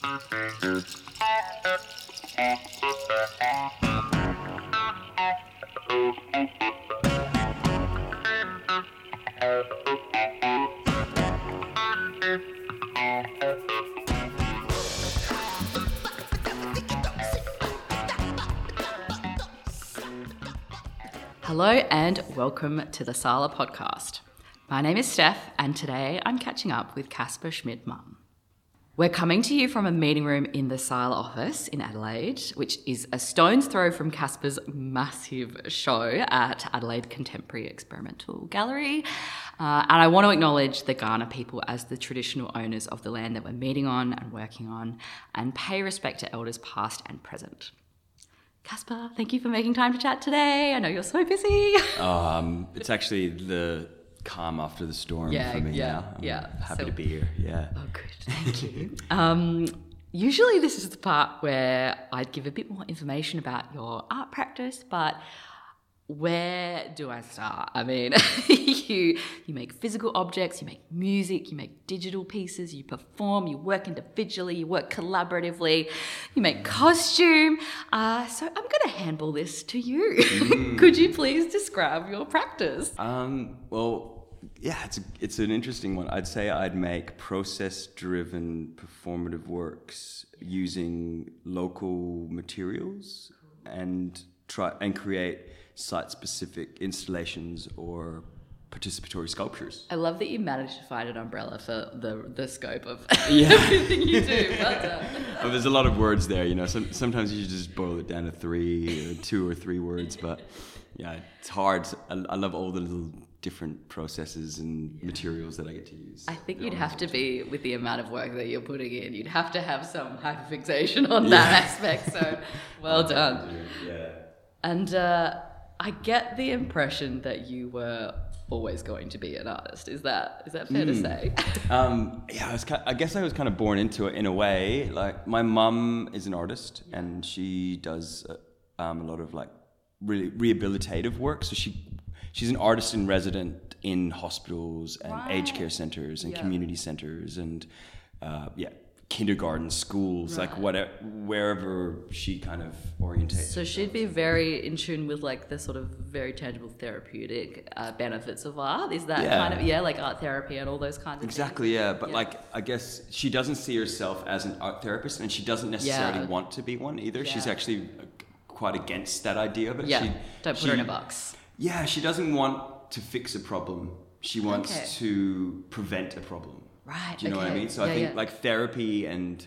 Hello and welcome to the Sala podcast. My name is Steph, and today I'm catching up with Kaspar Schmidt. We're coming to you from a meeting room in the Sala office in Adelaide, which is a stone's throw from Kaspar's massive show at Adelaide Contemporary Experimental Gallery. Uh, and I want to acknowledge the Kaurna people as the traditional owners of the land that we're meeting on and working on, and pay respect to elders past and present. Casper, thank you for making time to chat today. I know you're so busy. Um, it's actually the calm after the storm Yeah, for me. yeah. I'm yeah. Happy So- to be here. Yeah. Oh, good. Thank you. um, usually, this is the part where I'd give a bit more information about your art practice, but where do I start? I mean, you you make physical objects, you make music, you make digital pieces, you perform, you work individually, you work collaboratively, you make costume. Uh, so I'm going to handball this to you. Could you please describe your practice? Um, well, yeah, it's a, it's an interesting one. I'd say I'd make process-driven performative works using local materials and try and create site-specific installations or participatory sculptures. I love that you managed to find an umbrella for the the scope of Yeah. everything you do. Well done. Oh, there's a lot of words there, you know. Some, sometimes you should just boil it down to three, or two or three words. But yeah, it's hard. I, I love all the little different processes and materials that I get to use. I think you'd have to be with the amount of work that you're putting in. You'd have to have some hyperfixation on that aspect. So, well done. Yeah. And uh, I get the impression that you were always going to be an artist. Is that is that fair to say? Um, yeah, I, was ki I guess I was kind of born into it in a way. Like my mum is an artist, and she does uh, um, a lot of like really rehabilitative work. So she she's an artist in resident in hospitals and aged care centers and Yeah. community centers and uh, yeah, kindergarten schools, like whatever wherever she kind of orientates. So she'd be very in tune with like the sort of very tangible therapeutic uh, benefits of art. Is that Yeah. kind of yeah, like art therapy and all those kinds of Exactly, yeah. But Yeah. like, I guess she doesn't see herself as an art therapist, and she doesn't necessarily Yeah. want to be one either. She's actually quite against that idea of it. Yeah, She, don't put she- her in a box. Yeah, she doesn't want to fix a problem. She wants Okay. to prevent a problem. Right. Do you know what I mean? So I think yeah. like therapy and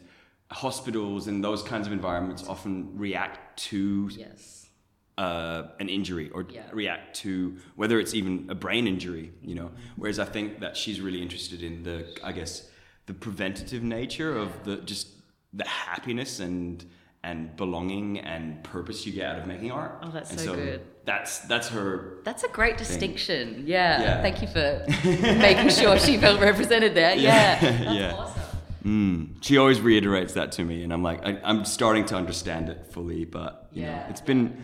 hospitals and those kinds of environments often react to yes. uh, an injury or Yeah. react to whether it's even a brain injury, you know. Whereas I think that she's really interested in the, I guess, the preventative nature of the just the happiness and and belonging and purpose you get out of making art. Oh, that's and so good. That's that's her. That's a great distinction. Yeah. Yeah. Thank you for making sure she felt represented there. Yeah. Yeah. That's Yeah. awesome. Mm, she always reiterates that to me, and I'm like, I, I'm starting to understand it fully, but you Yeah. know, it's been.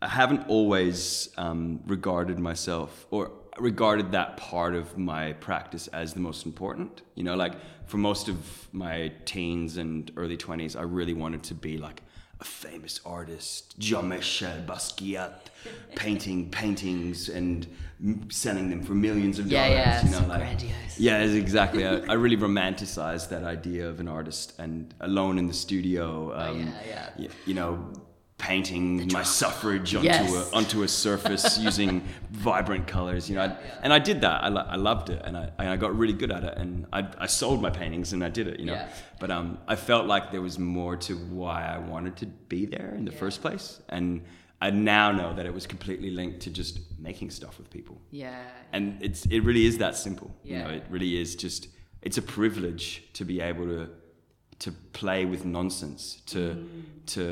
I haven't always um, regarded myself or regarded that part of my practice as the most important. You know, like for most of my teens and early 20s, I really wanted to be like a famous artist, Jean-Michel Basquiat, painting paintings and selling them for millions of dollars. yeah, you know, so like, grandiose. yeah, exactly. I, I really romanticized that idea of an artist and alone in the studio. Um, Oh, yeah, yeah. y- You know, painting my suffrage onto Yes. a onto a surface using vibrant colors. You know, I, and I did that. I, I loved it, and I I got really good at it. And I, I sold my paintings, and I did it. You know, Yeah. but um, I felt like there was more to why I wanted to be there in the first place, and. I now know that it was completely linked to just making stuff with people Yeah. and it's it really is that simple you know Yeah. it really is just it's a privilege to be able to to play with nonsense to Mm. to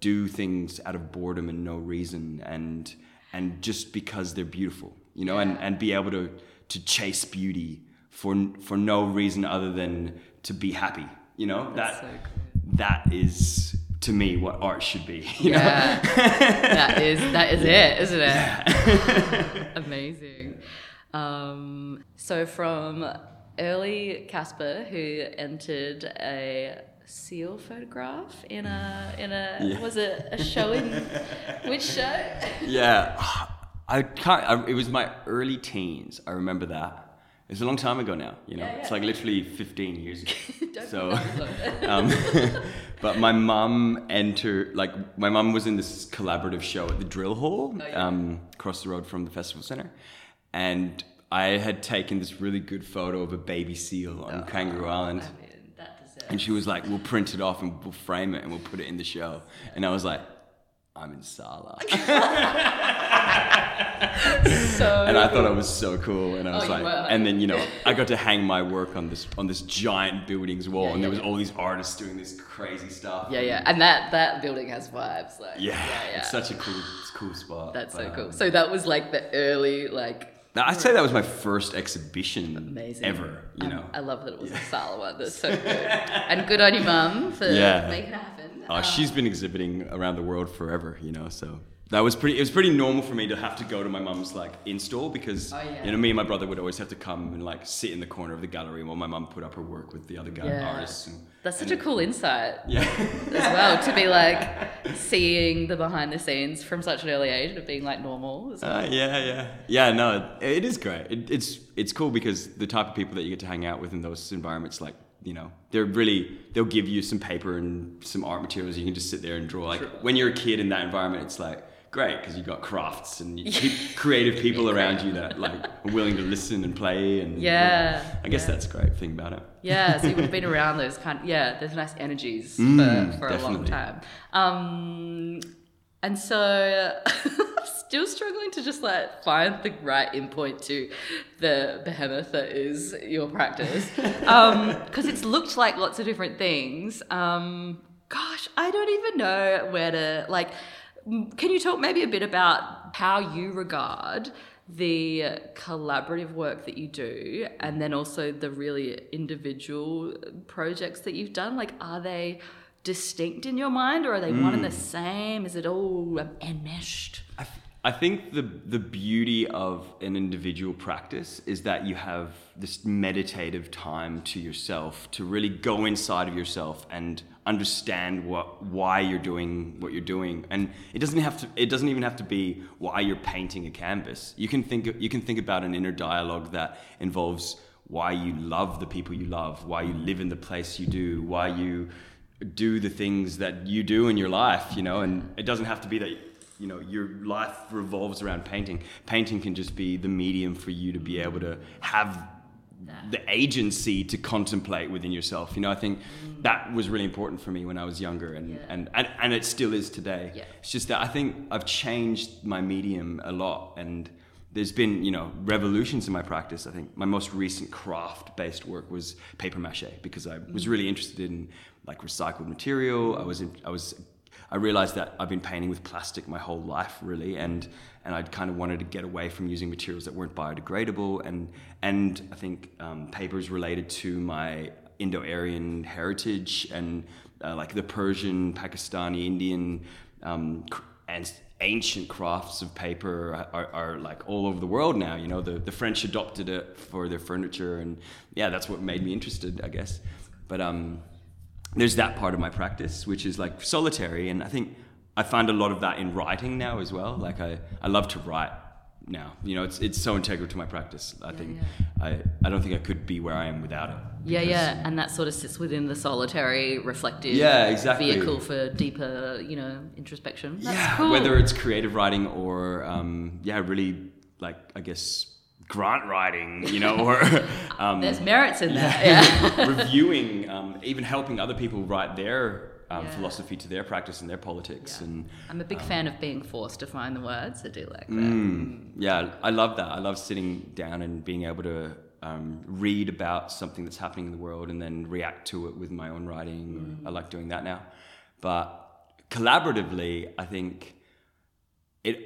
do things out of boredom and no reason and and just because they're beautiful you know and Yeah. and be able to to chase beauty for for no reason other than to be happy you know That's that so that is to me what art should be Yeah. that is that is it, isn't it? Amazing. Um, so from early Kaspar, who entered a seal photograph in a in a Yeah. was it a show in which show? Yeah, I can't. I, it was my early teens. I remember that. It's a long time ago now. You know, Yeah, it's like literally 15 years ago. Don't so, um, but my mum entered. Like my mum was in this collaborative show at the Drill Hall, Oh, yeah. um, across the road from the festival center, and I had taken this really good photo of a baby seal on Kangaroo Island. I mean, that deserves. And she was like, "We'll print it off and we'll frame it and we'll put it in the show." And I was like, "I'm in Sala," so and I thought it was so cool. And I was Oh, like, and then you know, I got to hang my work on this on this giant building's wall, Yeah, and there was yeah. all these artists doing this crazy stuff. Yeah, yeah, and that that building has vibes. Like yeah, yeah, yeah. It's such a cool, cool spot. That's But, so um, cool. So that was like the early like I'd say that was my first exhibition amazing ever. You Um, know, I love that it was a Sala one. That's so good. and good on your mum for Yeah. making it happen. Oh, Um, she's been exhibiting around the world forever, you know. So that was pretty. It was pretty normal for me to have to go to my mum's like install because Oh, yeah. you know me and my brother would always have to come and like sit in the corner of the gallery while my mum put up her work with the other guy Yeah. artists. And, That's such and- a cool insight Yeah. as well to be like seeing the behind the scenes from such an early age of being like normal. well. Uh, yeah, yeah, yeah. No, it, it is great. It, it's it's cool because the type of people that you get to hang out with in those environments, like you know, they're really they'll give you some paper and some art materials. You can just sit there and draw. Like when you're a kid in that environment, it's like great because you've got crafts and creative people around you that like are willing to listen and play and Yeah, I guess yeah. that's a great thing about it. Yeah, so you've been around those kind. of, yeah, there's nice energies Mm, for, for a long time. Um, and so I'm still struggling to just like find the right endpoint to the behemoth that is your practice because it's looked like lots of different things. Um, gosh, I don't even know where to like. Can you talk maybe a bit about how you regard the collaborative work that you do and then also the really individual projects that you've done? Like are they distinct in your mind or are they one and the hmm. same? Is it all enmeshed? I, I think the the beauty of an individual practice is that you have this meditative time to yourself to really go inside of yourself and understand what why you're doing what you're doing. And it doesn't have to it doesn't even have to be why you're painting a canvas. You can think you can think about an inner dialogue that involves why you love the people you love why you live in the place you do why you do the things that you do in your life you know? And it doesn't have to be that you know your life revolves around painting. Painting can just be the medium for you to be able to have the agency to contemplate within yourself you know i think that was really important for me when i was younger and Yeah. and, and and it still is today Yeah. it's just that i think i've changed my medium a lot and there's been you know revolutions in my practice i think my most recent craft based work was paper mache because i was really interested in like recycled material i was in, i was I realized that I've been painting with plastic my whole life, really, and and I'd kind of wanted to get away from using materials that weren't biodegradable, and and I think um, paper is related to my Indo-Aryan heritage and uh, like the Persian, Pakistani, Indian, um, and ancient crafts of paper are, are like all over the world now. You know, the the French adopted it for their furniture, and yeah, that's what made me interested, I guess. But um, there's that part of my practice which is like solitary and i think i find a lot of that in writing now as well. Like i, I love to write now. You know it's, it's so integral to my practice i think. I, I don't think i could be where i am without it yeah yeah and that sort of sits within the solitary reflective Yeah, exactly. vehicle for deeper you know introspection. That's yeah cool. whether it's creative writing or um, yeah really like i guess grant writing you know or um, there's merits in that. yeah, reviewing um, even helping other people write their um, Yeah. philosophy to their practice and their politics Yeah. and i'm a big fan of being forced to find the words i do like that Mm, yeah, I love that. I love sitting down and being able to um, read about something that's happening in the world and then react to it with my own writing. I like doing that now. But collaboratively, I think it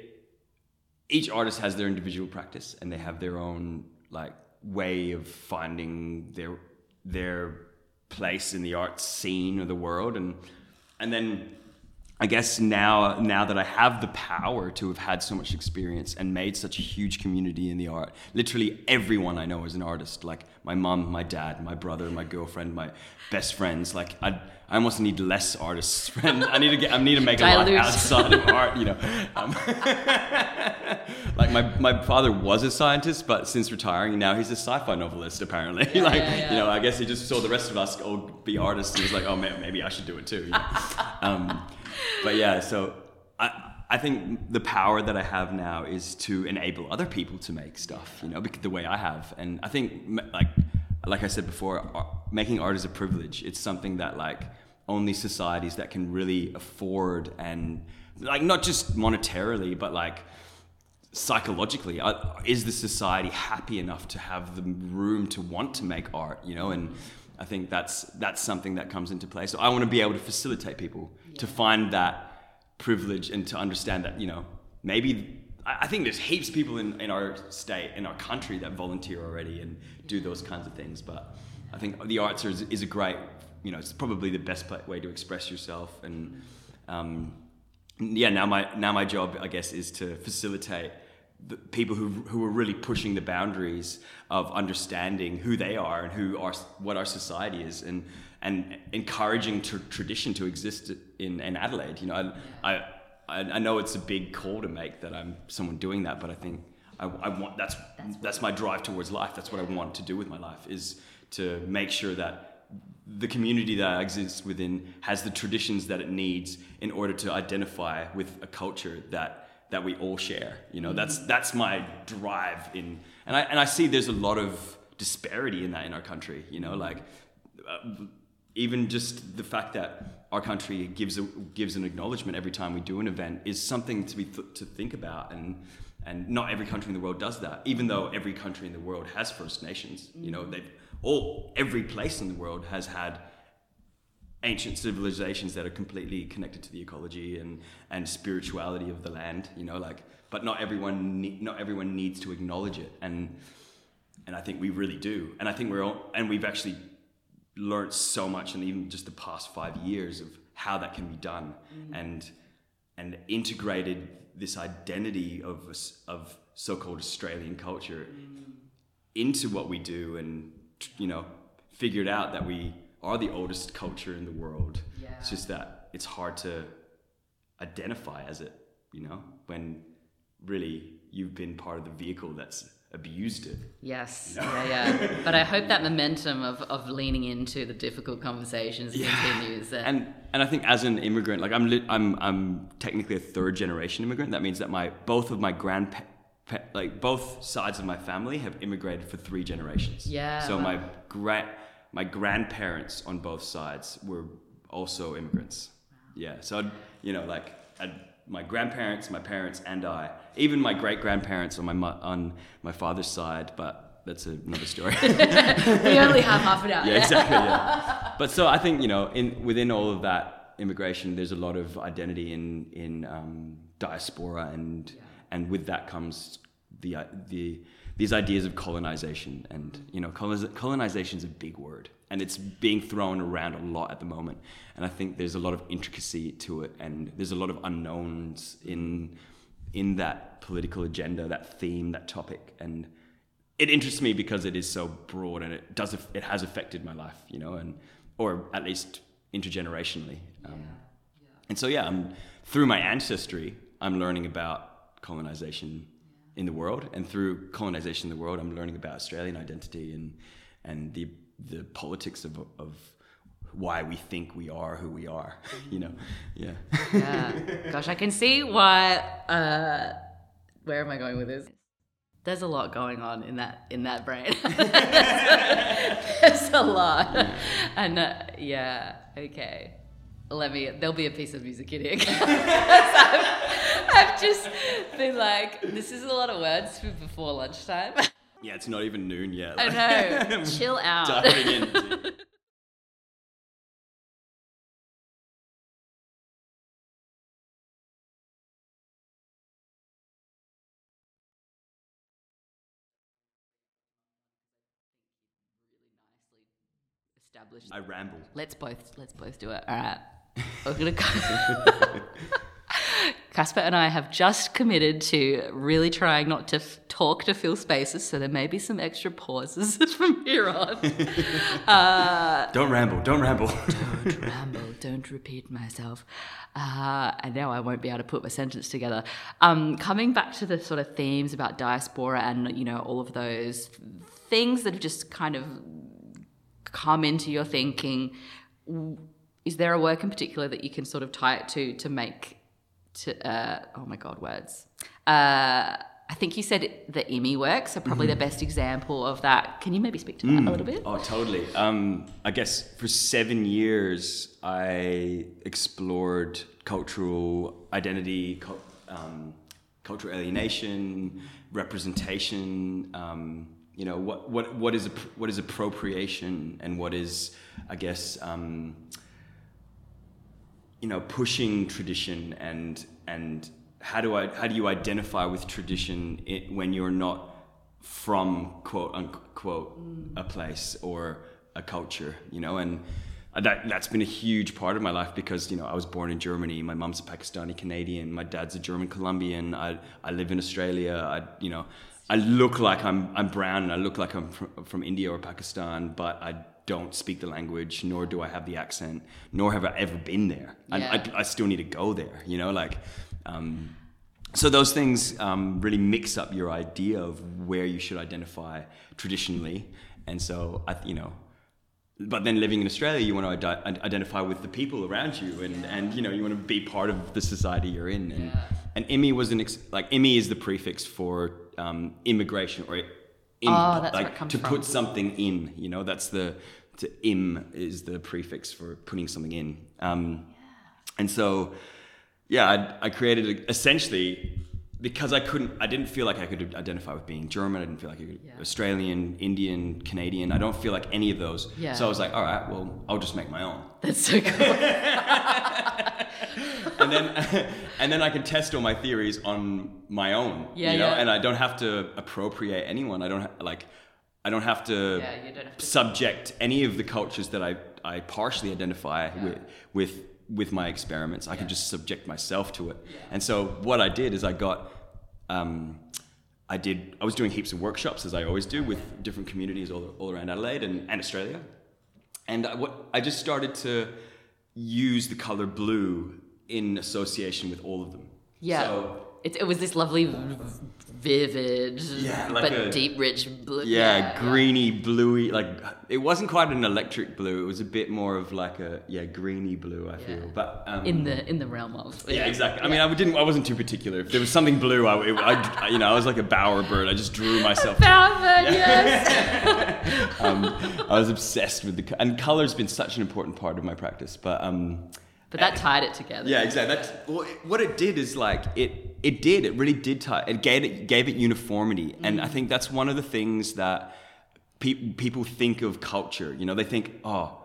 each artist has their individual practice and they have their own like way of finding their their place in the art scene of the world. And and then I guess now now that I have the power to have had so much experience and made such a huge community in the art, literally everyone I know is an artist. Like my mom, my dad, my brother, my girlfriend, my best friends. Like I, I almost need less artists. Friend, I need to get. I need to make a Dilute. outside of art. You know, um, like my my father was a scientist, but since retiring now he's a sci-fi novelist. Apparently, like yeah, yeah. you know, I guess he just saw the rest of us all be artists and was like, oh man, maybe I should do it too. you know? um, but yeah, so I I think the power that I have now is to enable other people to make stuff, you know, the way I have, and I think like like I said before, making art is a privilege. It's something that like only societies that can really afford and like not just monetarily, but like psychologically. Uh, is the society happy enough to have the room to want to make art you know? And i think that's that's something that comes into play. So i want to be able to facilitate people to find that privilege and to understand that you know maybe I think there's heaps of people in, in our state, in our country, that volunteer already and do those kinds of things. But I think the arts is, is a great, you know, it's probably the best way to express yourself. And um, yeah, now my now my job, I guess, is to facilitate the people who who are really pushing the boundaries of understanding who they are and who our what our society is, and and encouraging tr- tradition to exist in, in Adelaide. You know, I, I I know it's a big call to make that I'm someone doing that, but I think I, I want that's that's my drive towards life. That's what I want to do with my life is to make sure that the community that I exist within has the traditions that it needs in order to identify with a culture that that we all share. You know, that's that's my drive in, and I and I see there's a lot of disparity in that in our country. You know, like uh, even just the fact that our country gives a, gives an acknowledgement every time we do an event is something to be th- to think about and and not every country in the world does that even though every country in the world has first nations. You know they've all every place in the world has had ancient civilizations that are completely connected to the ecology and and spirituality of the land you know like but not everyone ne- not everyone needs to acknowledge it and and I think we really do. And I think we're all and we've actually learned so much in even just the past five years of how that can be done mm. and and integrated this identity of of so-called Australian culture mm. into what we do and you know figured out that we are the oldest culture in the world. It's just that it's hard to identify as it you know when really you've been part of the vehicle that's abused it Yes, yeah, yeah. But I hope that momentum of, of leaning into the difficult conversations continues. And, and and I think as an immigrant, like I'm I'm I'm technically a third generation immigrant. That means that my both of my grand like both sides of my family have immigrated for three generations. Yeah, So wow. my grand my grandparents on both sides were also immigrants. Yeah. So I'd, you know, like I'd, my grandparents, my parents, and I, even my great grandparents on my on my father's side, but that's another story. we only have half an hour. yeah, exactly. Yeah. But so I think you know, in within all of that immigration, there's a lot of identity in in um, diaspora, and and with that comes the the these ideas of colonization, and you know, colonization is a big word, and it's being thrown around a lot at the moment, and I think there's a lot of intricacy to it, and there's a lot of unknowns in in that political agenda, that theme, that topic, and it interests me because it is so broad and it does it has affected my life, you know, and or at least intergenerationally. Um, And so yeah, I'm, through my ancestry, I'm learning about colonization in the world, and through colonization in the world, I'm learning about Australian identity and and the the politics of of why we think we are who we are, you know, yeah. Yeah. Gosh, I can see why. Uh, where am I going with this? There's a lot going on in that in that brain. There's a lot, and uh, yeah, okay. Let me. There'll be a piece of music in here. I've, I've just been like, this is a lot of words for before lunchtime. Yeah, it's not even noon yet. Oh, I know. Chill out. Diving in. Established. I ramble. Let's both let's both do it. All right. we're gonna. Kaspar and I have just committed to really trying not to f- talk to fill spaces, so there may be some extra pauses from here on. don't ramble. Don't ramble. don't ramble, don't repeat myself. Uh, and now I won't be able to put my sentence together. Um, coming back to the sort of themes about diaspora and, you know, all of those things that have just kind of come into your thinking, is there a work in particular that you can sort of tie it to to make, to, uh, oh my God, words. Uh, I think you said the IMMI works are probably the best example of that. Can you maybe speak to that a little bit? Oh, totally. Um, I guess for seven years, I explored cultural identity, um, cultural alienation, representation. Um, you know, what, what, what is what is appropriation and what is, I guess, um, you know, pushing tradition and, and how, do I, how do you identify with tradition i when you're not from quote unquote a place or a culture, you know, and uh, that that's been a huge part of my life because you know I was born in Germany. My mom's a Pakistani Canadian. My dad's a German Colombian. I I live in Australia. I you know I look like I'm I'm brown and I look like I'm from, from India or Pakistan, but I don't speak the language, nor do I have the accent, nor have I ever been there. And Yeah. I, I still need to go there, you know, like. Um, so those things um, really mix up your idea of where you should identify traditionally, and so I, you know, but then living in Australia, you want to ide- identify with the people around you, and, and you know you want to be part of the society you're in, and and IMMI was an ex- like IMI is the prefix for um, immigration or in, Oh, that's where like it comes to from. put something in, you know, that's the to im is the prefix for putting something in, um, and so yeah, I, I created essentially because I couldn't, I didn't feel like I could identify with being German. I didn't feel like I could, Yeah. Australian, Indian, Canadian. I don't feel like any of those. Yeah. So I was like, all right, well, I'll just make my own. That's so cool. And then, and then I can test all my theories on my own. Yeah, you know, yeah. and I don't have to appropriate anyone. I don't ha- like, I don't have to Yeah, don't have to- subject any of the cultures that I, I partially identify with, with with my experiments. I can just subject myself to it. And so what I did is I got um, I did I was doing heaps of workshops as I always do with different communities all, all around Adelaide and, and Australia. And I, what I just started to use the color blue in association with all of them. Yeah. So it, it was this lovely, vivid, Yeah, like but a- deep, rich blue. yeah, greeny, bluey. Like it wasn't quite an electric blue. It was a bit more of like a yeah, greeny blue. I feel, Yeah. but um, In the in the realm of Yeah, exactly. I mean, I didn't. I wasn't too particular. If there was something blue, I, it, I, you know, I was like a bowerbird. I just drew myself. Found that, yes. um, I was obsessed with the co- and color's been such an important part of my practice. But um, But that tied it together. yeah, exactly. That's well, it- what it did is like it. It did. It really did tie. It gave it gave it uniformity, and I mm. think that's one of the things that pe- people think of culture. You know, they think, oh,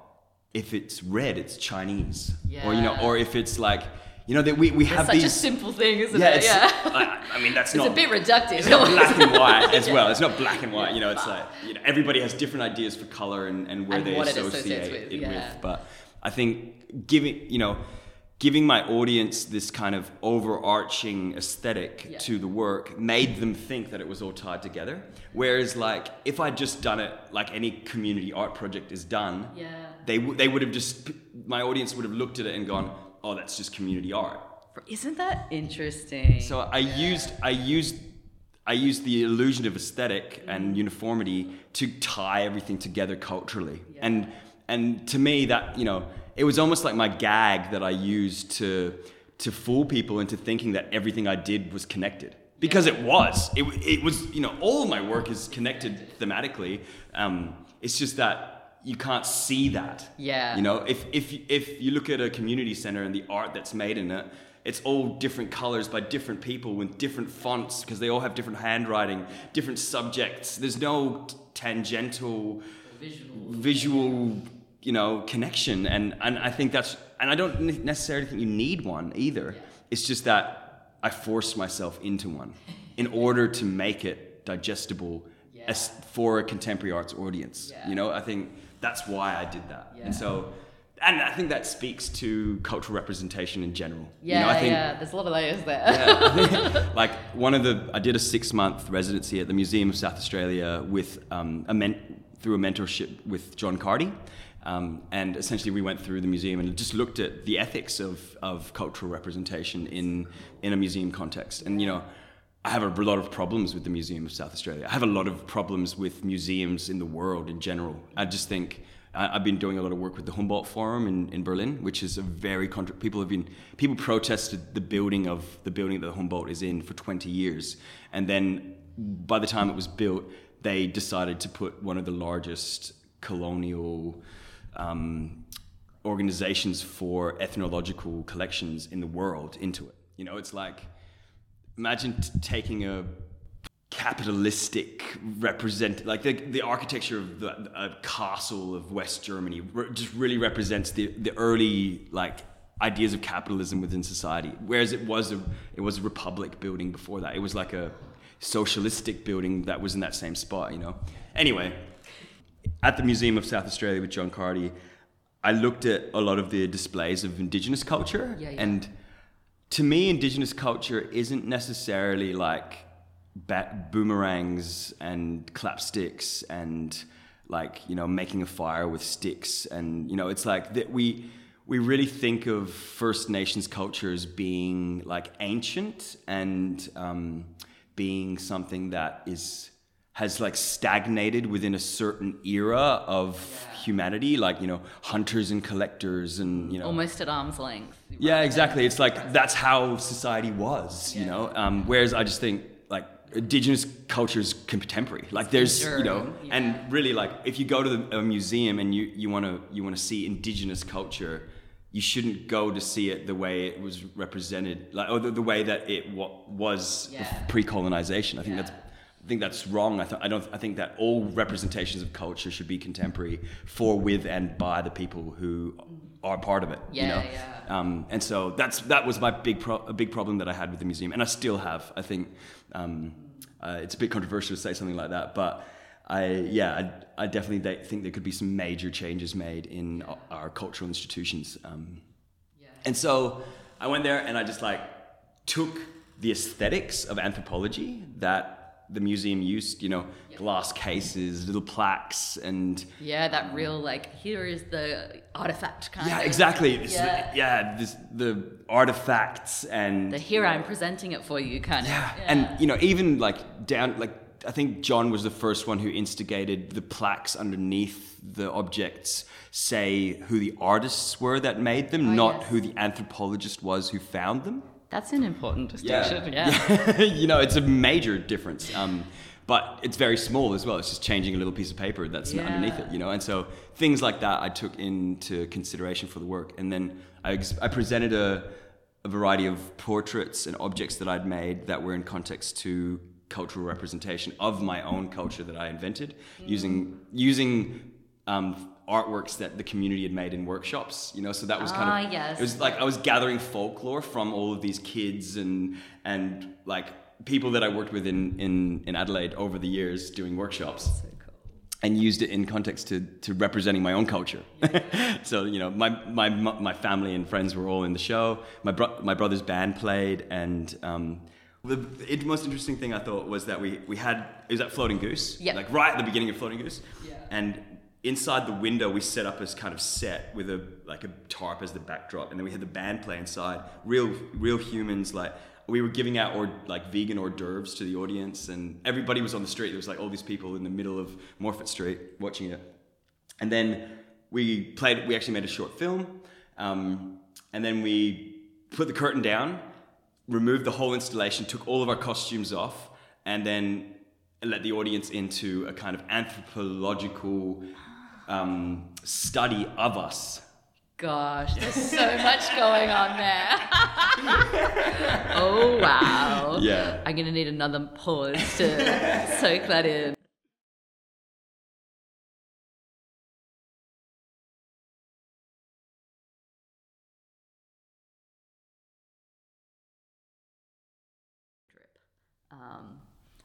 if it's red, it's Chinese, yeah. or you know, or if it's like, you know, that we we It's have such these. a simple thing, isn't yeah, it? it's, yeah. I, I mean, that's It's not a bit reductive. it's not black and white as well. It's not black and white. You know, it's like you know, everybody has different ideas for color and, and where And they it associate associates with, it yeah. with. But I think giving you know giving my audience this kind of overarching aesthetic Yeah. to the work made them think that it was all tied together. Whereas like if I'd just done it like any community art project is done, Yeah. they w- they would have just my audience would have looked at it and gone, oh, that's just community art. Isn't that interesting? So I used I used I used the illusion of aesthetic mm. and uniformity to tie everything together culturally. Yeah. And and to me that, you know, it was almost like my gag that I used to to fool people into thinking that everything I did was connected. Because it was. It, it was, you know, all my work is connected thematically. Um, it's just that you can't see that. Yeah. You know, if if if you look at a community center and the art that's made in it, it's all different colors by different people with different fonts because they all have different handwriting, different subjects. There's no tangential visual, you know, connection, and and I think that's and I don't necessarily think you need one either. It's just that I forced myself into one in order to make it digestible as for a contemporary arts audience. Yeah. You know, I think that's why I did that. Yeah. And so and I think that speaks to cultural representation in general. Yeah, you know, I think, yeah. There's a lot of layers there. yeah. like one of the, I did a six month residency at the Museum of South Australia with um, a men, through a mentorship with John Carty. Um, and essentially, we went through the museum and just looked at the ethics of, of cultural representation in, in a museum context. And, you know, I have a lot of problems with the Museum of South Australia. I have a lot of problems with museums in the world in general. I just think I've been doing a lot of work with the Humboldt Forum in, in Berlin, which is a very contra- people have been people protested the building of the building that the Humboldt is in for 20 years, and then by the time it was built, they decided to put one of the largest colonial um, organizations for ethnological collections in the world into it. You know, it's like imagine t- taking a capitalistic represent like the, the architecture of the castle of west germany re- just really represents the, the early like ideas of capitalism within society whereas it was a it was a republic building before that it was like a socialistic building that was in that same spot you know anyway at the museum of south australia with john carty i looked at a lot of the displays of indigenous culture Yeah, yeah. and to me indigenous culture isn't necessarily like bat boomerangs and clapsticks and like you know making a fire with sticks and you know it's like that we we really think of First Nations cultures being like ancient and um, being something that is has like stagnated within a certain era of humanity like you know hunters and collectors and you know Almost at arm's length. yeah, exactly. It's like that's how society was, you know. Um, whereas I just think like indigenous cultures contemporary. Like there's, you know, yeah. and really like if you go to the, a museum and you you want to you want to see indigenous culture, you shouldn't go to see it the way it was represented, like or the, the way that it wa- was Yeah. pre-colonization. I think Yeah. that's. I think that's wrong. I, th- I don't. I think that all representations of culture should be contemporary for, with, and by the people who are part of it. you Yeah, know? yeah. Um, and so that's that was my big pro- a big problem that I had with the museum, and I still have. I think um, uh, it's a bit controversial to say something like that, but I yeah I, I definitely de- think there could be some major changes made in our, our cultural institutions. Um, and so I went there and I just like took the aesthetics of anthropology that the museum used, you know, glass cases, little plaques, and Yeah, that real like here is the artifact kind yeah, of. exactly. This, Yeah. yeah, this, the artifacts and The here I'm presenting it for you kind of. yeah. and you know even like down like I think John was the first one who instigated the plaques underneath the objects say who the artists were that made them, Oh, not yes. who the anthropologist was who found them. That's an important distinction. Yeah. you know, it's a major difference. Um, but it's very small as well. It's just changing a little piece of paper that's Yeah. underneath it, you know. And so things like that I took into consideration for the work. And then I, ex- I presented a, a variety of portraits and objects that I'd made that were in context to cultural representation of my own culture that I invented using using um, artworks that the community had made in workshops. You know, so that was kind Ah, of yes. it was like I was gathering folklore from all of these kids and and like people that I worked with in in, in Adelaide over the years doing workshops So cool. and used it in context to, to representing my own culture. so you know, my, my my family and friends were all in the show. My bro- my brother's band played, and um, the it, most interesting thing I thought was that we we had it was at Floating Goose, Yep. like right at the beginning of Floating Goose, Yeah. and inside the window we set up this kind of set with a like a tarp as the backdrop, and then we had the band play inside, real real humans like. We were giving out or like vegan hors d'oeuvres to the audience, and everybody was on the street. There was like all these people in the middle of Morphett Street watching it. And then we played. We actually made a short film, um, and then we put the curtain down, removed the whole installation, took all of our costumes off, and then let the audience into a kind of anthropological um, study of us. Gosh, there's so much going on there. oh wow. Yeah. I'm gonna need another pause to soak that in. Um,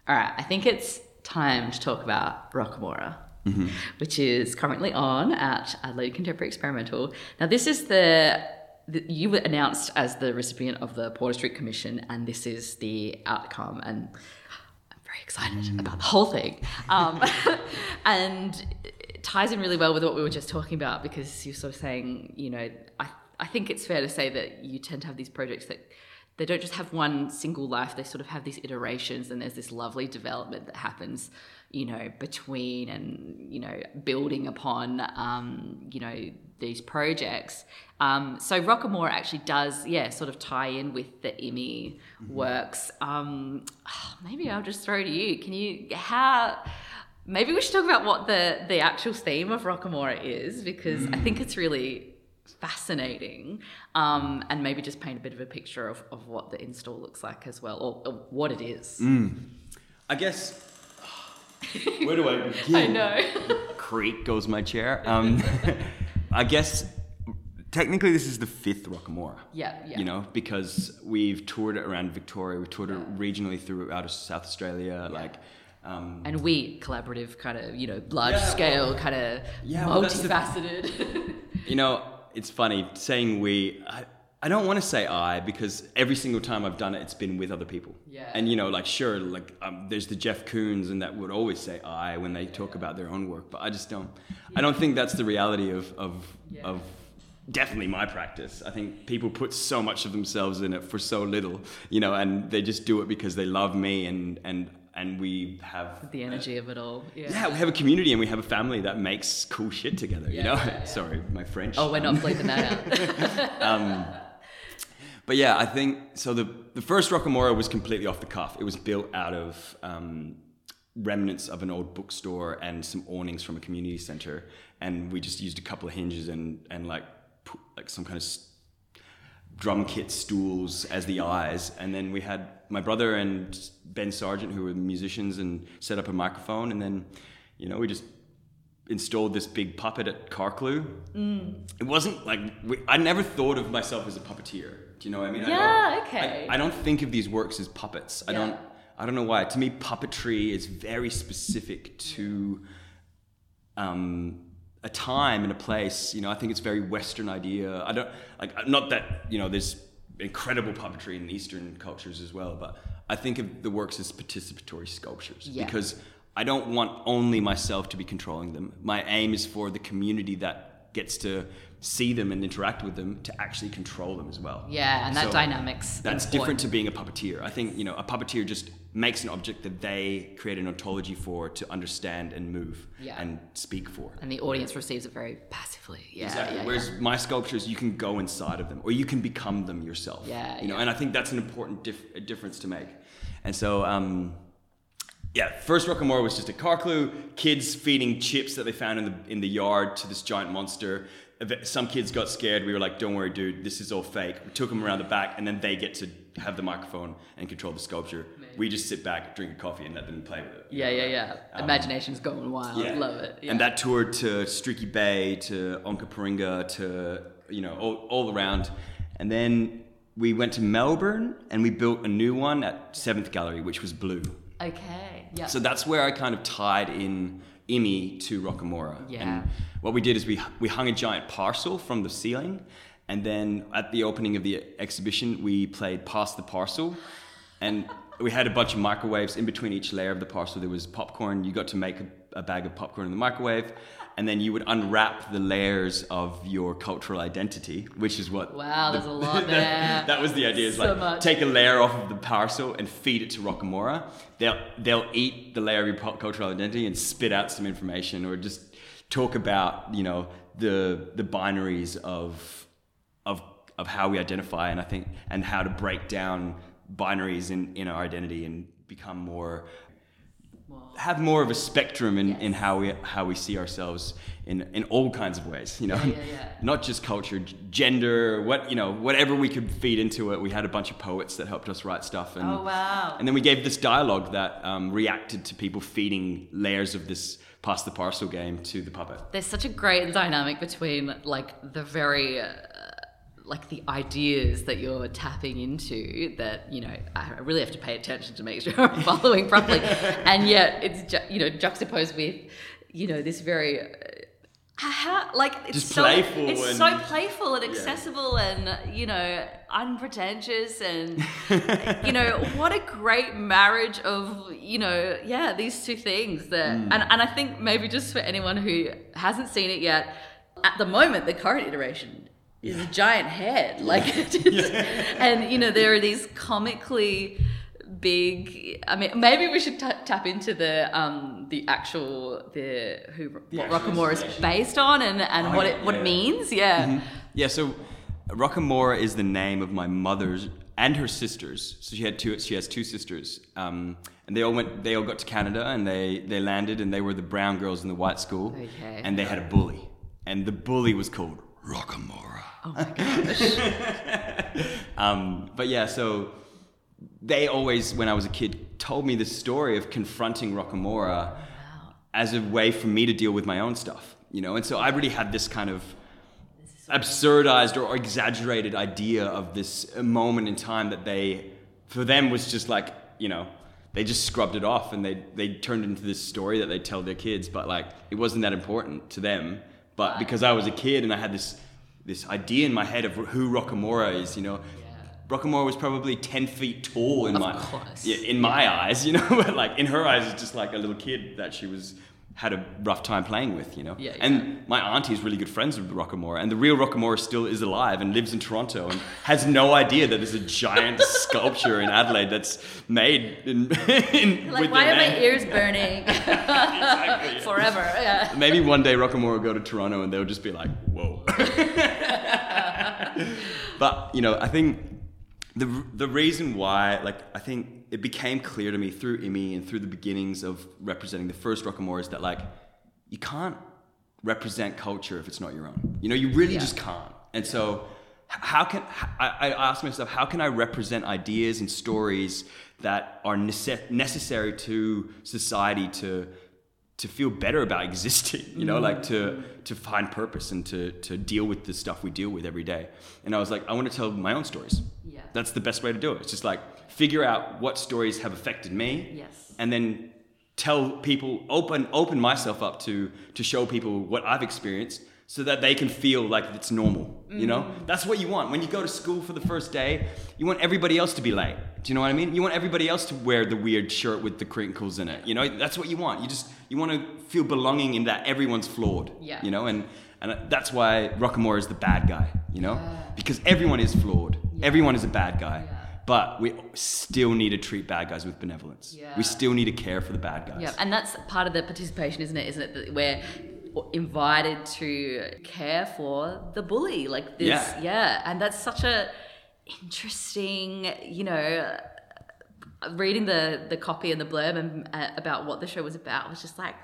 all right, I think it's time to talk about Rockamora. which is currently on at Adelaide Contemporary Experimental. Now, this is the, the you were announced as the recipient of the Porter Street Commission, and this is the outcome. And I'm very excited about the whole thing. Um, and it ties in really well with what we were just talking about because you're sort of saying, you know, I, I think it's fair to say that you tend to have these projects that they don't just have one single life, they sort of have these iterations and there's this lovely development that happens, you know, between and, you know, building upon, um, you know, these projects. Um, so Rockamora actually does, yeah, sort of tie in with the IMI works. Um, maybe I'll just throw to you. Can you, how, maybe we should talk about what the, the actual theme of Rockamora is because I think it's really fascinating um, and maybe just paint a bit of a picture of, of what the install looks like as well or, or what it is. I guess. Where do I begin? I know. Creak goes my chair. Um, I guess technically this is the fifth Rockamora. Yeah, yeah. You know, because we've toured it around Victoria, we've toured it regionally throughout South Australia, like. Um, and we collaborative kind of you know large Yeah, scale well, kind of yeah, well, the- multifaceted You know, it's funny saying we. I, I don't want to say I because every single time I've done it, it's been with other people. Yeah. And you know, like sure, like um, there's the Jeff Koons, and that would always say I when they talk about their own work. But I just don't. I don't think that's the reality of of Yeah. of definitely my practice. I think people put so much of themselves in it for so little, you know, and they just do it because they love me and and and we have the energy of it all yeah, yeah, we have a community and we have a family that makes cool shit together. Yeah, you know, yeah, yeah. sorry, my French. oh we're Um, not bleeping that out But yeah, I think so. The the first Rockamora was completely off the cuff. It was built out of um, remnants of an old bookstore and some awnings from a community center, and we just used a couple of hinges and and like put, like some kind of s- drum kit stools as the eyes, and then we had my brother and Ben Sargent who were musicians and set up a microphone, and then you know we just installed this big puppet at Carclew. It wasn't like we, I never thought of myself as a puppeteer. Do you know what I mean? I Yeah, don't- okay. I, I don't think of these works as puppets. I don't. I don't know why. To me, puppetry is very specific to um, a time and a place. You know, I think it's a very Western idea. I don't like. Not that you know, there's incredible puppetry in Eastern cultures as well, but I think of the works as participatory sculptures Yeah. because I don't want only myself to be controlling them. My aim is for the community that gets to see them and interact with them to actually control them as well. yeah and that So dynamics That's important. different to being a puppeteer. I think you know a puppeteer just makes an object that they create an ontology for to understand and move Yeah. and speak for. and the audience receives it very passively yeah Exactly. yeah, Whereas my sculptures, you can go inside of them, or you can become them yourself. Yeah, You know, yeah. and I think that's an important dif- difference to make. And so, um, yeah, first Rockamora was just a Carclew, kids feeding chips that they found in the in the yard to this giant monster. Some kids got scared. We were like, "Don't worry, dude. This is all fake." We took them around the back, and then they get to have the microphone and control the sculpture. We just sit back, drink a coffee, and let them play with it. yeah yeah yeah um, imagination's going wild Yeah. love it yeah. And that toured to Streaky Bay, to Onkaparinga, to you know all, all around, and then we went to Melbourne and we built a new one at Seventh Gallery, which was blue. Okay yeah So that's where I kind of tied in IMMI to Rockamora. Yeah. And what we did is we we hung a giant parcel from the ceiling, and then at the opening of the exhibition we played Pass the Parcel, and we had a bunch of microwaves in between each layer of the parcel. There was popcorn. You got to make a, a bag of popcorn in the microwave, and then you would unwrap the layers of your cultural identity, which is what. Wow, the- there's a lot there. that was the idea. Is So like much. take a layer off of the parcel and feed it to Rockamora. They'll they'll eat the layer of your cultural identity and spit out some information, or just talk about you know the the binaries of of of how we identify, and I think and how to break down binaries in in our identity and become more have more of a spectrum in, in how we how we see ourselves in, in all kinds of ways you know Yeah, yeah, yeah. not just culture gender what you know whatever we could feed into it we had a bunch of poets that helped us write stuff and Oh, wow. and then we gave this dialogue that um, reacted to people feeding layers of this pass the parcel game to the puppet there's such a great dynamic between like the very uh, like the ideas that you're tapping into that you know I really have to pay attention to make sure I'm following properly, and yet it's ju- you know juxtaposed with you know, this very. Uh, how, like it's Just so playful it's and- so playful and accessible and you know unpretentious and you know what a great marriage of you know yeah these two things that Mm. and, and I think maybe just for anyone who hasn't seen it yet at the moment the current iteration is a giant head like it is, and you know there are these comically big i mean maybe we should ta tap into the um the actual the who what Rockamora is based on and and Oh, what it what it means yeah Yeah, so Rockamora is the name of my mother's and her sisters. So she had two. She has two sisters, um, and they all went. They all got to Canada, and they they landed, and they were the brown girls in the white school, Okay. and they had a bully, and the bully was called Rockamora. Oh my gosh Um, but yeah, so they always, when I was a kid, told me the story of confronting Rockamora as a way for me to deal with my own stuff, you know. And so I really had this kind of absurdized or exaggerated idea of this moment in time that they, for them, was just like, you know, they just scrubbed it off and they they turned it into this story that they tell their kids, but like it wasn't that important to them. But because I was a kid and I had this this idea in my head of who Rockamora is, you know. Rockamora was probably ten feet tall in Of my course. yeah, in my eyes, you know, but like in her eyes, it's just like a little kid that she was had a rough time playing with, you know. Yeah, And my auntie is really good friends with Rockamora, and the real Rockamora still is alive and lives in Toronto and has no idea that there's a giant sculpture in Adelaide that's made in, in like with why are my ears burning Exactly, yeah. forever yeah Maybe one day Rockamora will go to Toronto and they'll just be like, whoa. but, you know, I think the, the reason why, like, I think it became clear to me through IMMI and through the beginnings of representing the first Rockamora is that, like, you can't represent culture if it's not your own. You know, you really Yeah. just can't. And so, how can I, I ask myself, how can I represent ideas and stories that are nece- necessary to society to to feel better about existing, you know, like mm. to to find purpose and to to deal with the stuff we deal with every day. And I was like, I want to tell my own stories. Yeah. That's the best way to do it. It's just like figure out what stories have affected me. Yes. And then tell people open open myself up to to show people what I've experienced so that they can feel like it's normal. You know? Mm. That's what you want. When you go to school for the first day, you want everybody else to be late. Do you know what I mean? You want everybody else to wear the weird shirt with the crinkles in it. You know, that's what you want. You just you want to feel belonging in that everyone's flawed. Yeah. You know, and and that's why Rockamora is the bad guy, you know? Because everyone is flawed. Everyone is a bad guy. Yeah. But we still need to treat bad guys with benevolence. Yeah. We still need to care for the bad guys. Yeah, and that's part of the participation, isn't it? Isn't it that we're invited to care for the bully, like this? Yeah. yeah, and that's such a interesting, you know. Reading the the copy and the blurb and uh, about what the show was about I was just like,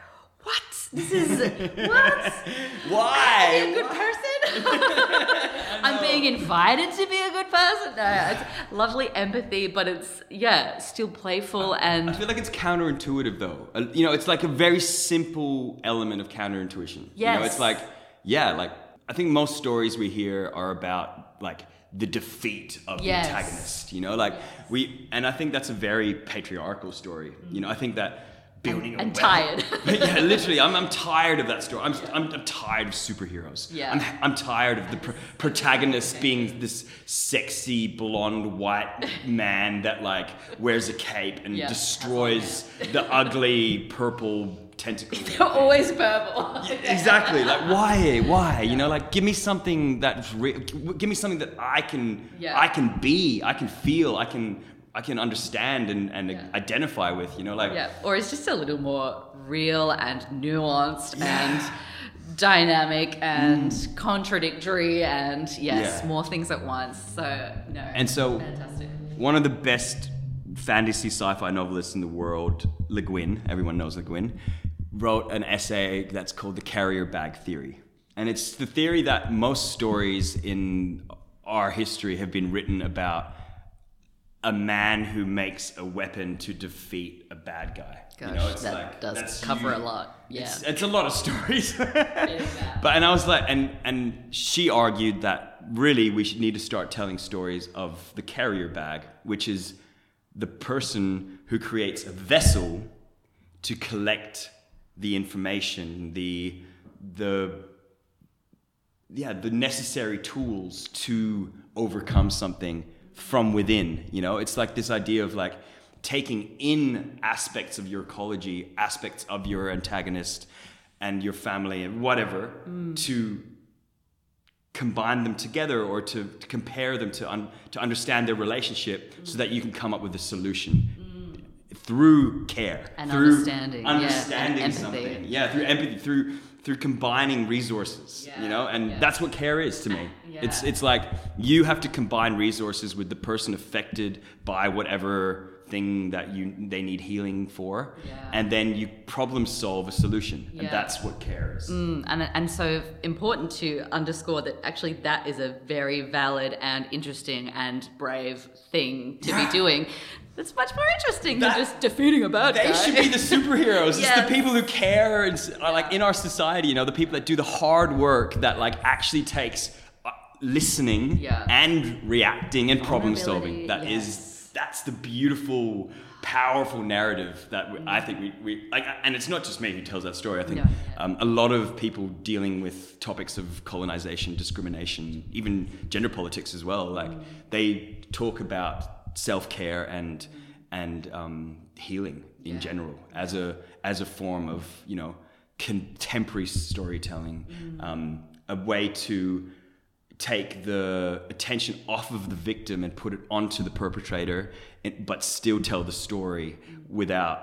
what? This is what? Why? You a good person? I'm being invited to be a good person. No, it's lovely empathy, but it's yeah, still playful and I feel like it's counterintuitive though. Uh, You know, it's like a very simple element of counterintuition. You know, it's like, yeah, like I think most stories we hear are about like the defeat of Yes. the antagonist. You know, like we, and I think that's a very patriarchal story. You know, I think that building weapon- tired. yeah, literally, I'm, I'm tired of that story. I'm, I'm, I'm tired of superheroes. Yeah. I'm, I'm tired of the pr- protagonist being this sexy blonde white man that like wears a cape and Yeah. destroys the ugly purple tentacles. They're always purple. exactly. Like why? Why? You know, like give me something that's real. Give me something that I can, Yeah. I can be, I can feel, I can, I can understand and, and Yeah. identify with. You know, like Yeah, or it's just a little more real and nuanced Yeah. and dynamic mm. and contradictory and yes, Yeah. more things at once. So no. And so- fantastic. one of the best fantasy sci-fi novelists in the world, Le Guin, everyone knows Le Guin, wrote an essay that's called the carrier bag theory. And it's the theory that most stories in our history have been written about a man who makes a weapon to defeat a bad guy. Gosh, that does that's cover a lot. Yeah. It's, it's a lot of stories. but and I was like, and and she argued that really we should need to start telling stories of the carrier bag, which is the person who creates a vessel to collect the information, the the yeah, the necessary tools to overcome something from within. You know, it's like this idea of like taking in aspects of your ecology, aspects of your antagonist and your family and whatever mm. to combine them together or to, to compare them to un, to understand their relationship mm. so that you can come up with a solution through care And through understanding, yeah, and understanding empathy. something yeah through empathy through through combining resources Yeah, you know and yeah. that's what care is to me it's Yeah. it's like you have to combine resources with the person affected by whatever thing that you they need healing for Yeah. and then you problem solve a solution Yeah. and that's what care is Mm, and and so important to underscore that actually that is a very valid and interesting and brave thing to Yeah. be doing. That's much more interesting That- than just defeating a bad They guy. should be the superheroes. It's the people who care and are like in our society. You know, the people that do the hard work that like actually takes uh, listening Yeah. and reacting and problem solving. That is yes. that's the beautiful, powerful narrative that we, I think we, we like. And it's not just me who tells that story. I think No, yeah. um, a lot of people dealing with topics of colonization, discrimination, even gender politics as well. Like Mm. they talk about self care and and um, healing in Yeah. general as a as a form of you know contemporary storytelling, Mm. um, a way to take the attention off of the victim and put it onto the perpetrator, and, but still tell the story without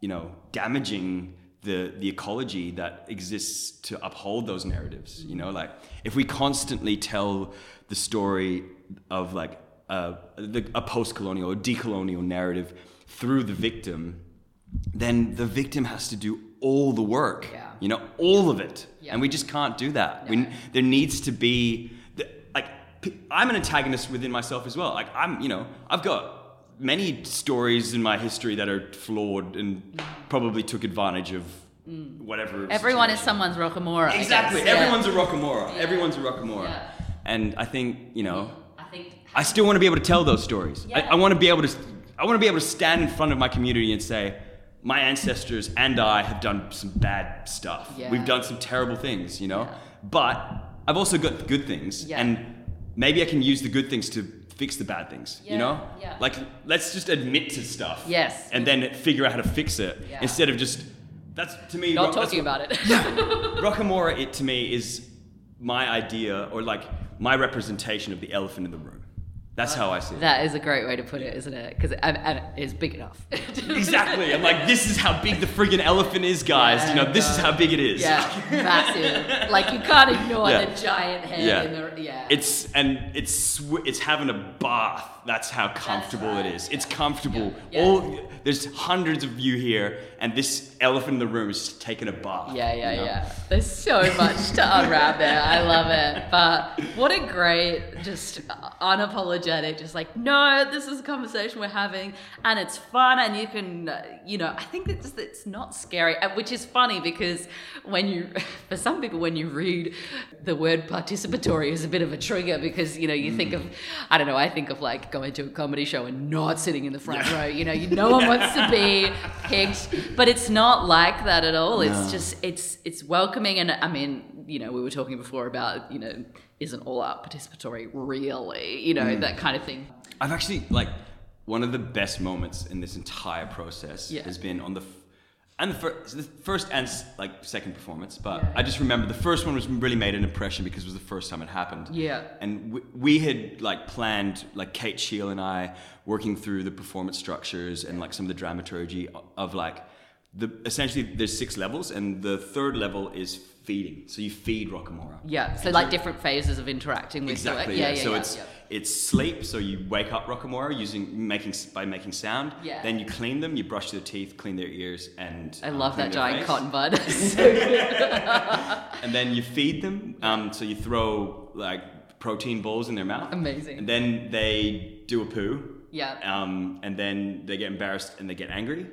you know damaging the the ecology that exists to uphold those narratives. You know, like if we constantly tell the story of like a, the, a post-colonial or decolonial narrative through the victim, then the victim has to do all the work. Yeah. You know, all of it, Yeah. and we just can't do that. We, there needs to be the, like I'm an antagonist within myself as well. Like I'm, you know, I've got many stories in my history that are flawed and probably took advantage of whatever. Mm. Everyone is someone's Rockamora. Exactly. Yeah. Everyone's a Rockamora. Yeah. Everyone's a Rockamora. Yeah. And I think you know, I still want to be able to tell those stories. Yeah. I, I want to be able to. I want to be able to stand in front of my community and say, my ancestors and I have done some bad stuff. Yeah. We've done some terrible things, you know. Yeah. But I've also got good things, Yeah. and maybe I can use the good things to fix the bad things. Yeah, You know, yeah. like let's just admit to stuff. Yes. And then figure out how to fix it Yeah. instead of just. That's to me. Not rock- talking about it. yeah. Rockamora, it to me is my idea or like my representation of the elephant in the room. That's how I see it. That is a great way to put it, isn't it? Because and, and it is big enough. Exactly. I'm like, this is how big the friggin' elephant is, guys. you know, this is how big it is. Yeah, massive. Like you can't ignore Yeah. the giant head Yeah. in the yeah. It's and it's it's having a bath. That's how comfortable right. it is. It's comfortable. Yeah. Yeah. All there's hundreds of you here, and this elephant in the room is taking a bath. Yeah, yeah, you know? yeah. There's so much to unwrap there. I love it. But what a great, just unapologetic, just like, no, this is a conversation we're having and it's fun and you can, you know, I think it's, it's not scary, which is funny because when you, for some people, when you read the word participatory is a bit of a trigger because, you know, you think of, mm. I don't know, I think of like going to a comedy show and not sitting in the front row. You know, you, no one wants to be picked, but it's not like that at all. It's just it's it's welcoming, and I mean, you know, we were talking before about you know, isn't all art participatory really? You know, Mm. that kind of thing. I've actually like one of the best moments in this entire process Yeah. has been on the and the, fir- the first and like second performance, but Yeah. I just remember the first one was really made an impression because it was the first time it happened. Yeah. and we, we had like planned like Kate Shield and I working through the performance structures and like some of the dramaturgy of like the essentially there's six levels and the third level is feeding. So you feed Rockamora. Yeah, so like different phases of interacting with. Exactly. Yeah, Yeah. yeah, so yeah, it's yeah. it's sleep. So you wake up Rockamora using making by making sound. Yeah. Then you clean them. You brush their teeth, clean their ears, and I um, love that giant face. cotton bud. And then you feed them. Um, so you throw like protein balls in their mouth. Amazing. And then they do a poo. Yeah. Um, and then they get embarrassed and they get angry.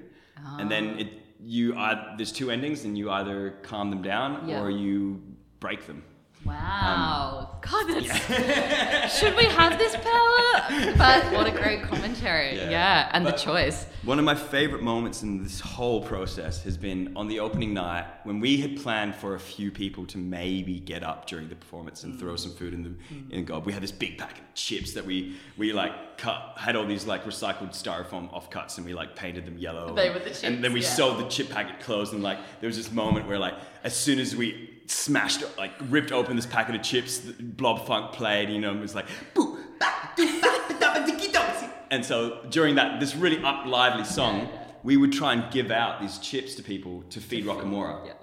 And Ah. then it you are there's two endings, and you either calm them down Yeah. or you break them. Um, wow. God, that's. Should we have this power? But what a great commentary. Yeah. Yeah. And the choice. One of my favorite moments in this whole process has been on the opening night when we had planned for a few people to maybe get up during the performance and throw some food in the in the gob. We had this big pack of chips that we we like cut had all these like recycled styrofoam offcuts and we like painted them yellow. They were the And then we yeah. sewed the chip packet closed and like there was this moment where like as soon as we smashed like ripped open this packet of chips, Blob Funk played. You know, it was like. "Boo, ba, doo, ba, da, da, ba, diggy, dong." And so during that, this really up lively song, we would try and give out these chips to people to feed Rockamora. Yeah.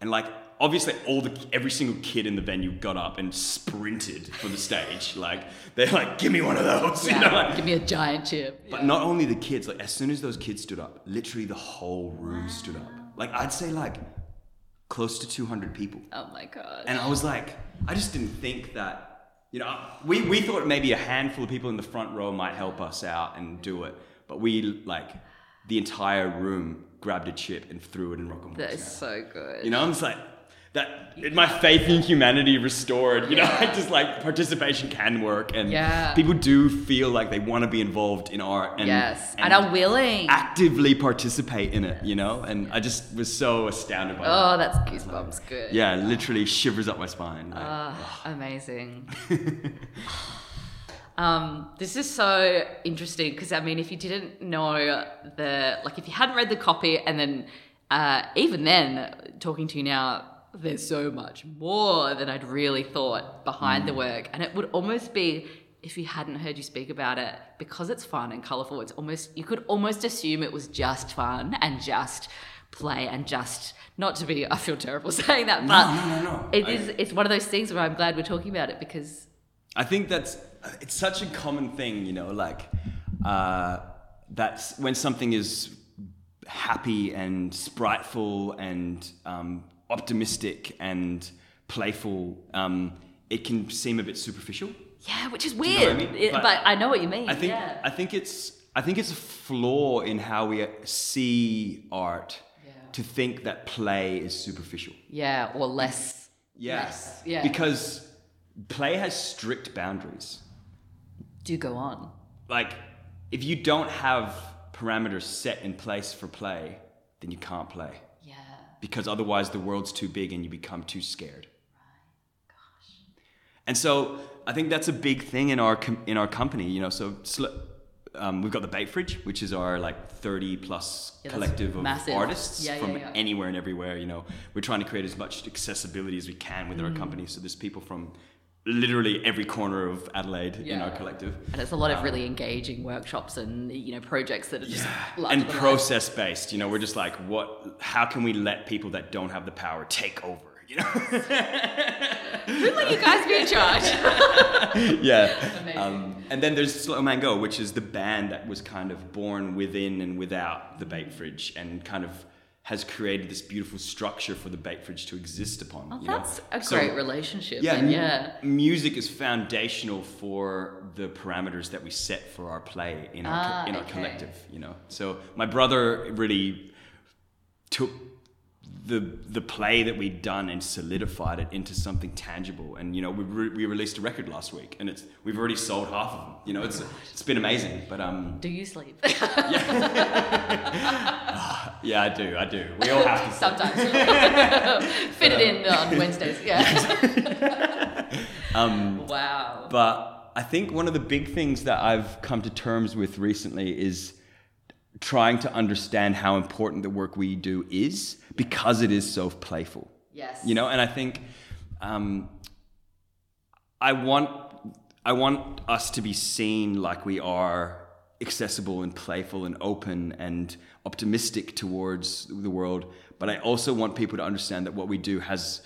And like, obviously, all the every single kid in the venue got up and sprinted for the stage. Like, they're like, "Give me one of those!" You know, like, Give me a giant chip. but not only the kids, like as soon as those kids stood up, literally the whole room stood up. Like I'd say like close to 200 people. Oh my god. And I was like, I just didn't think that, you know, we, we thought maybe a handful of people in the front row might help us out and do it. But we, like, the entire room grabbed a chip and threw it in Rockamora. that is so good. You know, I'm just like, that, my faith in humanity restored, you know, Yeah. just like participation can work and Yeah. people do feel like they want to be involved in art and, yes. And, are willing. actively participate in it, you know? And I just was so astounded by that. Oh, that's goosebumps. Good. Yeah, literally shivers up my spine. like, Ah, amazing. um, this is so interesting because I mean, if you didn't know the like, if you hadn't read the copy, and then uh, even then, talking to you now, there's so much more than I'd really thought behind the work, and it would almost be. If you hadn't heard you speak about it, because it's fun and colorful, it's almost you could almost assume it was just fun and just play and just not to be. I feel terrible saying that, but no, no, no. it I- is. It's one of those things where I'm glad we're talking about it because I think that's it's such a common thing, you know, like uh, that's when something is happy and spriteful and um, optimistic and playful, um, it can seem a bit superficial. yeah, which is you know weird. I mean? It- but, But I know what you mean. I think yeah. I think it's I think it's a flaw in how we see art Yeah. to think that play is superficial. yeah, or less. Yeah. Less, yeah. Because play has strict boundaries. Do go on. like if you don't have parameters set in place for play then you can't play. Because otherwise the world's too big and you become too scared Gosh. and so i think that's a big thing in our com- in our company you know so sl- um, we've got the bait fridge which is our like 30 plus Yeah, collective of massive. artists Yeah, from yeah. anywhere and everywhere you know we're trying to create as much accessibility as we can with our Mm. company so there's people from literally every corner of adelaide in our collective. And it's a lot of really engaging workshops and you know projects that are just larger and than life. process based you know we're just like what how can we let people that don't have the power take over you know? Who let you guys be in charge? yeah. Um, and then there's Slowmango, which is the band that was kind of born within and without the bait fridge and kind of has created this beautiful structure for the bait fridge to exist upon Oh, you know? that's a So- great relationship. yeah, then, yeah. Music is foundational for the parameters that we set for our play in our Ah, in our okay. collective. You know, so my brother really took the the play that we'd done and solidified it into something tangible. And you know, we re- we released a record last week, and it's we've already sold half of them. You know, it's it's been amazing. But um, Do you sleep? yeah, yeah I do, I do. We all have to. Sometimes. Fit it in on Wednesdays. Yeah. Um, wow. But I think one of the big things that I've come to terms with recently is trying to understand how important the work we do is because it is so playful. Yes. You know, and I think um, I want I want us to be seen like we are accessible and playful and open and optimistic towards the world. But I also want people to understand that what we do has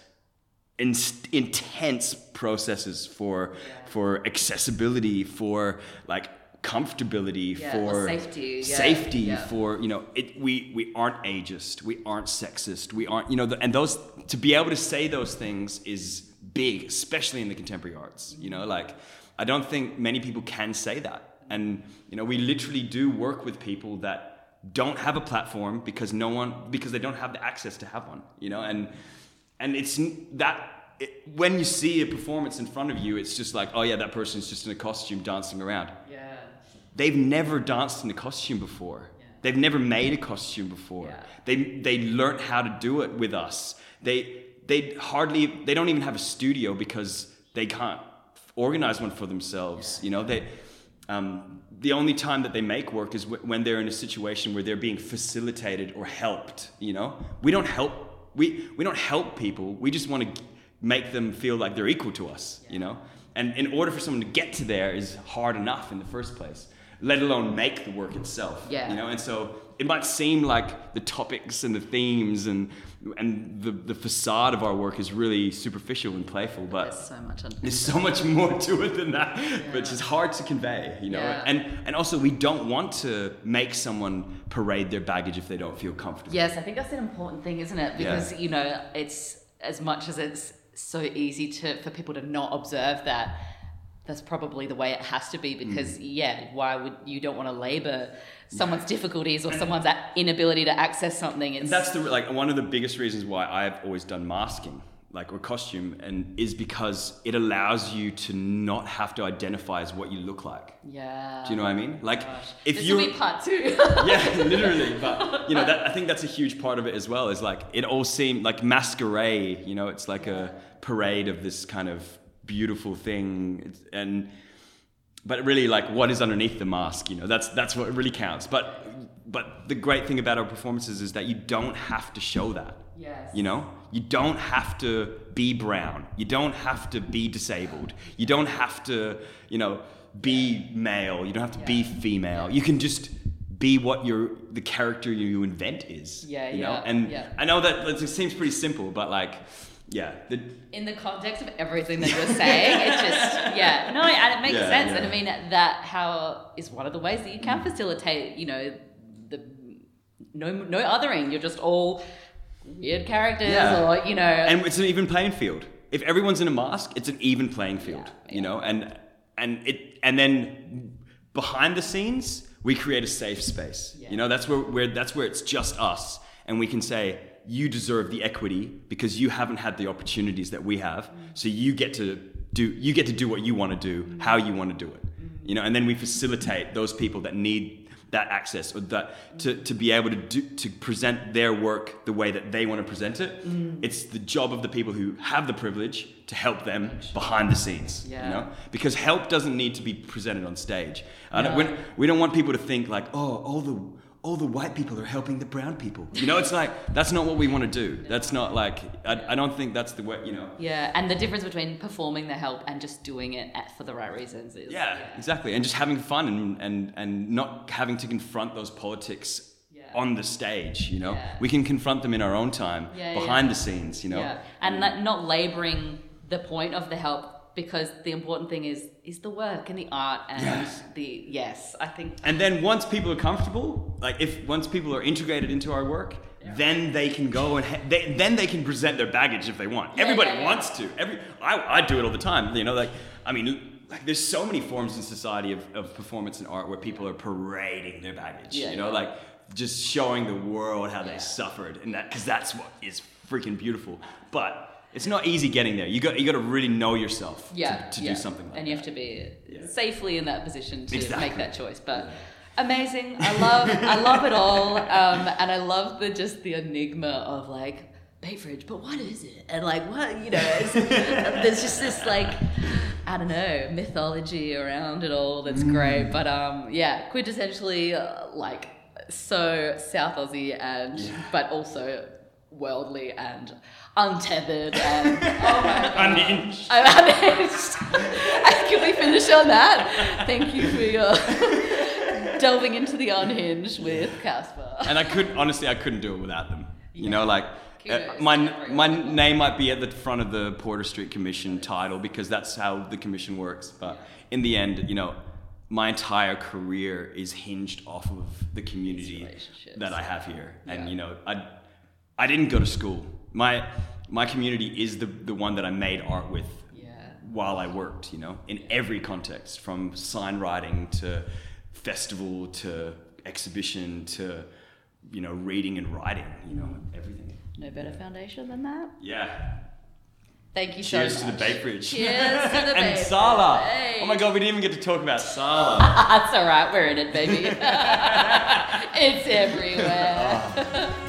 in, intense processes for for accessibility, for like comfortability, Yeah, for safety, yeah, safety, yeah. for you know, it we we aren't ageist, we aren't sexist, we aren't you know, the, and those to be able to say those things is big, especially in the contemporary arts. You know, mm-hmm. like I don't think many people can say that, and you know, we literally do work with people that don't have a platform because no one because they don't have the access to have one. You know, and and it's that it, when you see a performance in front of you, it's just like, oh yeah, that person's just in a costume dancing around. They've never danced in a costume before. Yeah. They've never made a costume before. Yeah. They they learned how to do it with us. They they hardly they don't even have a studio because they can't organize one for themselves. Yeah. You know they. Um, the only time that they make work is w- when they're in a situation where they're being facilitated or helped. You know, we don't help. We we don't help people. We just want to make them feel like they're equal to us. You know, and in order for someone to get to there is hard enough in the first place. Let alone make the work itself. Yeah. You know, and so it might seem like the topics and the themes and and the, the facade of our work is really superficial and playful, but There's so much. There's so much more to it than that, which is hard to convey, you know. Yeah. And and also we don't want to make someone parade their baggage if they don't feel comfortable. Yes, I think that's an important thing, isn't it? Because you know, it's as much as it's so easy to for people to not observe that. That's probably the way it has to be because Mm. yeah, why would you don't want to labor someone's difficulties or someone's inability to access something? It's That's the like one of the biggest reasons why I've always done masking, like or costume, and is because it allows you to not have to identify as what you look like. yeah. Do you know what I mean? Like Gosh. if this you will be part two. yeah, literally. But you know, that I think that's a huge part of it as well. Is like it all seemed like masquerade. You know, it's like a parade of this kind of beautiful thing, and but really, like what is underneath the mask? You know, that's that's what really counts. But but the great thing about our performances is that you don't have to show that. Yes. You know, you don't have to be brown. You don't have to be disabled. You don't have to, you know, be male. You don't have to be Yeah. female. You can just be what your the character you invent is. Yeah, you yeah, know. And yeah. I know that it seems pretty simple, but like, yeah, the, in the context of everything that you're saying, it just yeah no, and it makes Yeah, sense. yeah. And I mean that how is one of the ways that you can facilitate, you know, the no no othering. You're just all weird characters, Yeah. or you know, and it's an even playing field. If everyone's in a mask, it's an even playing field, you know. And and it and then behind the scenes, we create a safe space. Yeah. You know, that's where, where that's where it's just us, and we can say you deserve the equity because you haven't had the opportunities that we have. So you get to do you get to do what you want to do, how you want to do it. You know, and then we facilitate those people that need that access or that to, to be able to do to present their work the way that they want to present it. Mm. It's the job of the people who have the privilege to help them behind the scenes. Yeah. You know? Because help doesn't need to be presented on stage. I don't, we don't want people to think like, oh, all the all the white people are helping the brown people. You know, it's like that's not what we want to do. That's not like I, I don't think that's the way. You know. yeah. And the difference between performing the help and just doing it at, for the right reasons is Yeah, exactly. And just having fun and, and, and not having to confront those politics Yeah. on the stage, you know? Yeah. We can confront them in our own time, Yeah, behind yeah. the scenes, you know? Yeah, and mm. that not laboring the point of the help because the important thing is is the work and the art and Yeah. the yes. I think And then once people are comfortable, like if once people are integrated into our work, then they can go and ha- they, then they can present their baggage if they want. Yeah, Everybody yeah, yeah. wants to. Every I, I do it all the time. You know, like I mean, like there's so many forms in society of, of performance and art where people are parading their baggage. Yeah, you know, yeah. like just showing the world how Yeah. they suffered and that because that's what is freaking beautiful. But it's not easy getting there. You got you got to really know yourself yeah to, to yeah. do something like that. and you have to be Yeah. safely in that position to Exactly. make that choice but amazing i love i love it all um, and i love the just the enigma of like bait fridge but what is it and like what you know there's just this like i don't know mythology around it all that's Mm. great but um yeah quintessentially uh, like so south aussie and Yeah. but also worldly and untethered and oh my god Unhinged. I'm unhinged. Can we finish on that? Thank you for your delving into the unhinged with Kaspar. and I couldn't honestly I couldn't do it without them. You know, like uh, my my name might be at the front of the Porter Street Commission title because that's how the commission works. But in the end, you know, my entire career is hinged off of the community that I have here, and Yeah. you know, I I didn't go to school. My my community is the the one that I made art with Yeah. while I worked, you know, in every context, from sign writing to festival to exhibition to, you know, reading and writing, you know, everything. No better foundation than that. Yeah. Thank you Cheers so to the much. Bait Fridge. Cheers to the and Bait Sala. Fridge. Oh my god, we didn't even get to talk about Sala. That's all right. We're in it, baby. it's everywhere. Ah.